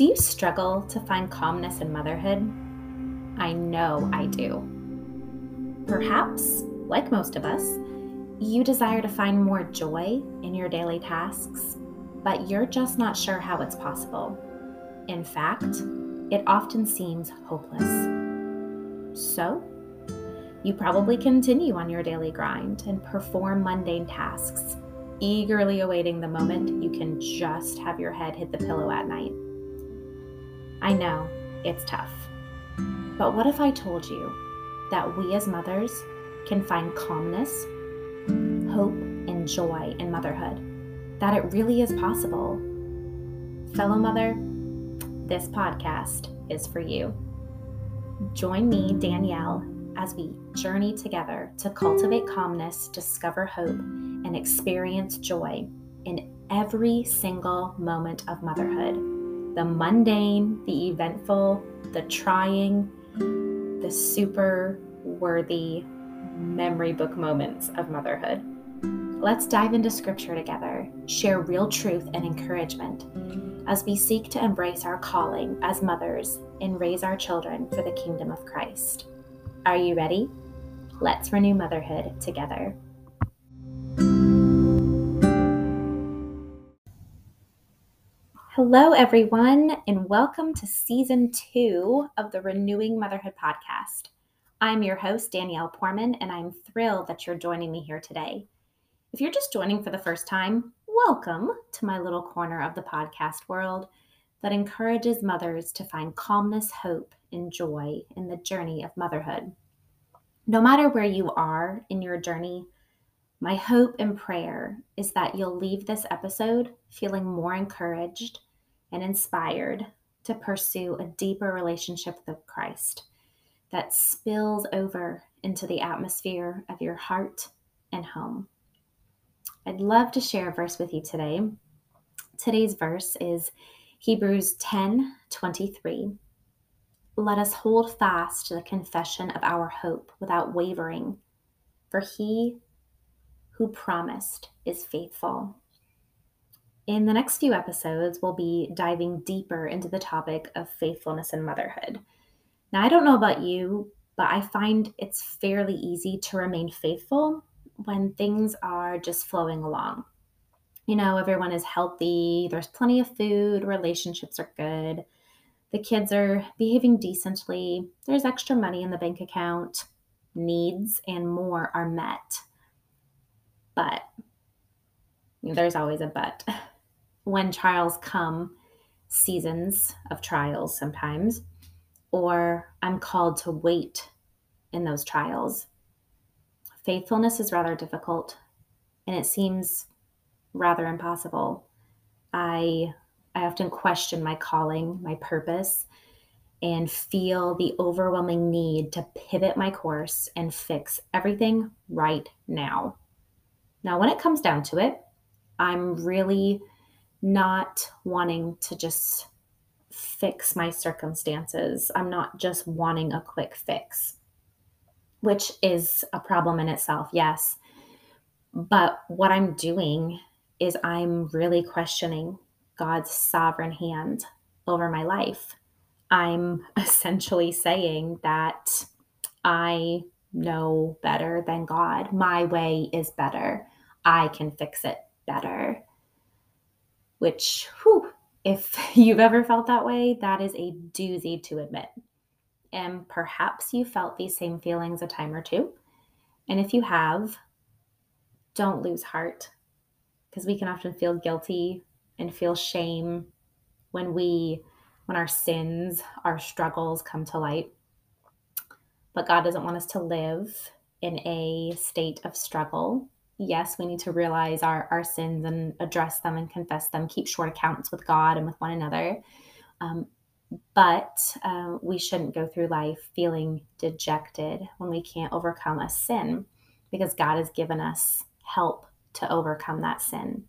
Do you struggle to find calmness in motherhood? I know I do. Perhaps, like most of us, you desire to find more joy in your daily tasks, but you're just not sure how it's possible. In fact, it often seems hopeless. So, you probably continue on your daily grind and perform mundane tasks, eagerly awaiting the moment you can just have your head hit the pillow at night. I know it's tough, but what if I told you that we as mothers can find calmness, hope, and joy in motherhood? That it really is possible. Fellow mother, this podcast is for you. Join me, Danielle, as we journey together to cultivate calmness, discover hope, and experience joy in every single moment of motherhood the mundane, the eventful, the trying, the super worthy memory book moments of motherhood. Let's dive into scripture together, share real truth and encouragement as we seek to embrace our calling as mothers and raise our children for the kingdom of Christ. Are you ready? Let's renew motherhood together. Hello, everyone, and welcome to season two of the Renewing Motherhood podcast. I'm your host, Danielle Porman, and I'm thrilled that you're joining me here today. If you're just joining for the first time, welcome to my little corner of the podcast world that encourages mothers to find calmness, hope, and joy in the journey of motherhood. No matter where you are in your journey, my hope and prayer is that you'll leave this episode feeling more encouraged and inspired to pursue a deeper relationship with Christ that spills over into the atmosphere of your heart and home. I'd love to share a verse with you today. Today's verse is Hebrews 10 23. Let us hold fast to the confession of our hope without wavering, for he who promised is faithful. In the next few episodes, we'll be diving deeper into the topic of faithfulness and motherhood. Now, I don't know about you, but I find it's fairly easy to remain faithful when things are just flowing along. You know, everyone is healthy, there's plenty of food, relationships are good, the kids are behaving decently, there's extra money in the bank account, needs and more are met. But there's always a but. When trials come, seasons of trials sometimes, or I'm called to wait in those trials faithfulness is rather difficult and it seems rather impossible. I I often question my calling, my purpose, and feel the overwhelming need to pivot my course and fix everything right now. Now, when it comes down to it, I'm really not wanting to just fix my circumstances. I'm not just wanting a quick fix which is a problem in itself, yes. But what I'm doing is I'm really questioning God's sovereign hand over my life. I'm essentially saying that I know better than God. My way is better. I can fix it better. Which, whew, if you've ever felt that way, that is a doozy to admit. And perhaps you felt these same feelings a time or two. And if you have, don't lose heart because we can often feel guilty and feel shame when we when our sins, our struggles come to light. But God doesn't want us to live in a state of struggle. Yes, we need to realize our, our sins and address them and confess them, keep short accounts with God and with one another. Um, but uh, we shouldn't go through life feeling dejected when we can't overcome a sin because God has given us help to overcome that sin.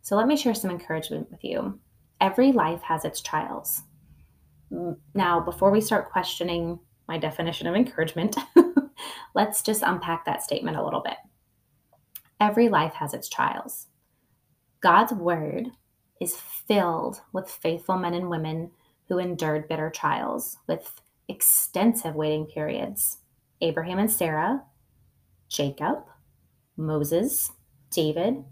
So let me share some encouragement with you. Every life has its trials. Now, before we start questioning my definition of encouragement, let's just unpack that statement a little bit. Every life has its trials. God's word is filled with faithful men and women who endured bitter trials with extensive waiting periods Abraham and Sarah, Jacob, Moses, David,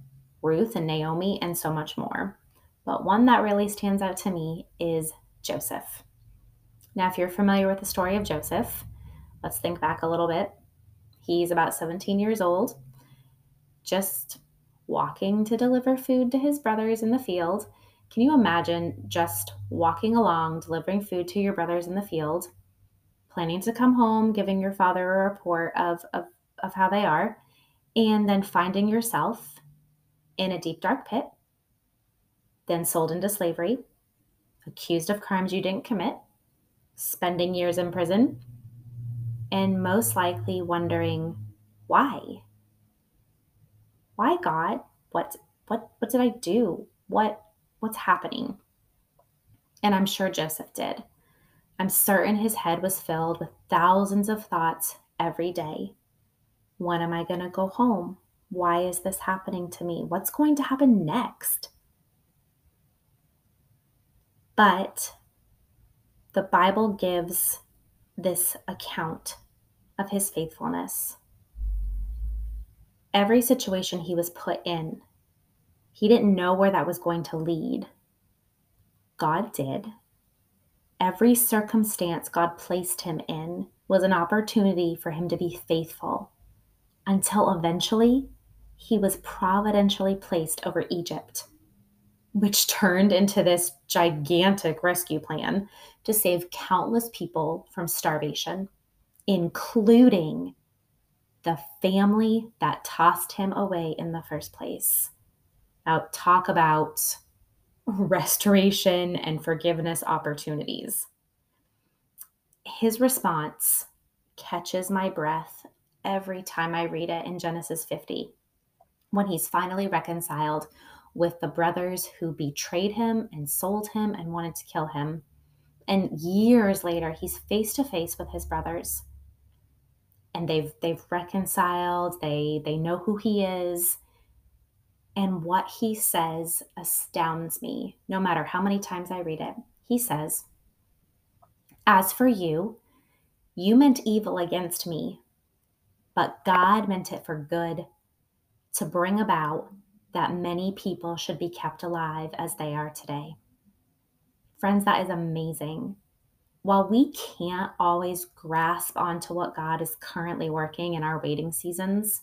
Ruth and Naomi, and so much more. But one that really stands out to me is Joseph. Now, if you're familiar with the story of Joseph, let's think back a little bit. He's about 17 years old, just walking to deliver food to his brothers in the field. Can you imagine just walking along, delivering food to your brothers in the field, planning to come home, giving your father a report of, of, of how they are, and then finding yourself in a deep, dark pit, then sold into slavery, accused of crimes you didn't commit, spending years in prison, and most likely wondering why. Why God? What what what did I do? What what's happening? And I'm sure Joseph did. I'm certain his head was filled with thousands of thoughts every day. When am I going to go home? Why is this happening to me? What's going to happen next? But the Bible gives this account of his faithfulness. Every situation he was put in, he didn't know where that was going to lead. God did. Every circumstance God placed him in was an opportunity for him to be faithful until eventually he was providentially placed over Egypt, which turned into this gigantic rescue plan to save countless people from starvation, including the family that tossed him away in the first place. Now, talk about restoration and forgiveness opportunities. His response catches my breath every time I read it in Genesis 50 when he's finally reconciled with the brothers who betrayed him and sold him and wanted to kill him. And years later, he's face to face with his brothers. And they've they've reconciled, they they know who he is. And what he says astounds me, no matter how many times I read it. He says, As for you, you meant evil against me, but God meant it for good to bring about that many people should be kept alive as they are today. Friends, that is amazing. While we can't always grasp onto what God is currently working in our waiting seasons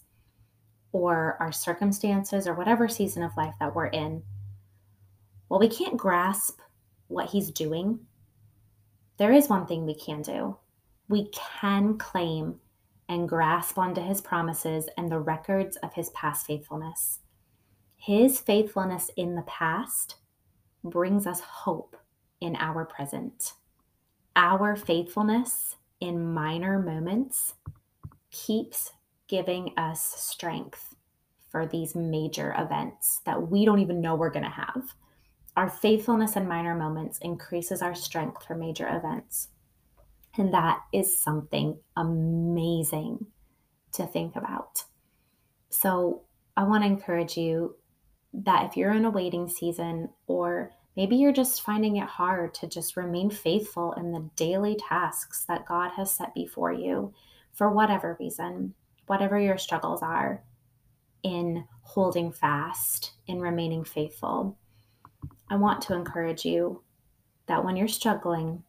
or our circumstances or whatever season of life that we're in, while we can't grasp what He's doing, there is one thing we can do. We can claim and grasp onto his promises and the records of his past faithfulness. His faithfulness in the past brings us hope in our present. Our faithfulness in minor moments keeps giving us strength for these major events that we don't even know we're going to have. Our faithfulness in minor moments increases our strength for major events. And that is something amazing to think about. So, I want to encourage you that if you're in a waiting season, or maybe you're just finding it hard to just remain faithful in the daily tasks that God has set before you for whatever reason, whatever your struggles are in holding fast, in remaining faithful, I want to encourage you that when you're struggling,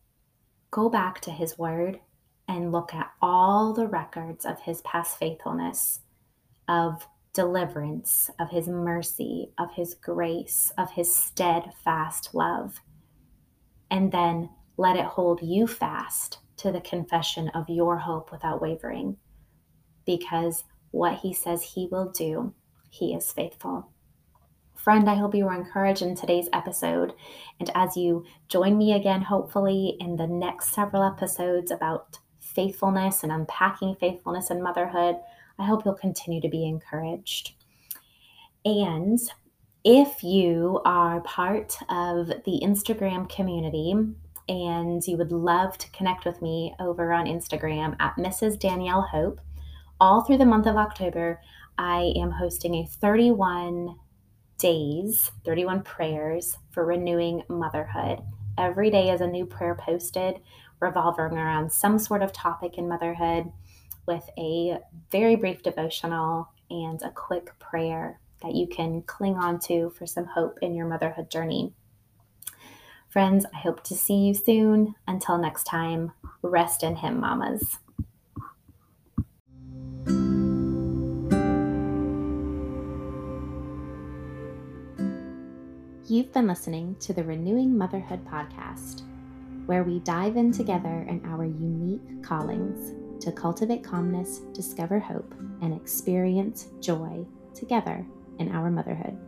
go back to his word and look at all the records of his past faithfulness, of deliverance, of his mercy, of his grace, of his steadfast love. And then let it hold you fast to the confession of your hope without wavering. Because what he says he will do, he is faithful. Friend, I hope you were encouraged in today's episode. And as you join me again, hopefully, in the next several episodes about faithfulness and unpacking faithfulness and motherhood, I hope you'll continue to be encouraged. And if you are part of the Instagram community and you would love to connect with me over on Instagram at Mrs. Danielle Hope, all through the month of October, I am hosting a 31 days, 31 prayers for renewing motherhood. Every day is a new prayer posted revolving around some sort of topic in motherhood with a very brief devotional and a quick prayer that you can cling on to for some hope in your motherhood journey. Friends, I hope to see you soon. Until next time, rest in Him, mamas. You've been listening to the Renewing Motherhood podcast, where we dive in together in our unique callings to cultivate calmness, discover hope, and experience joy together in our motherhood.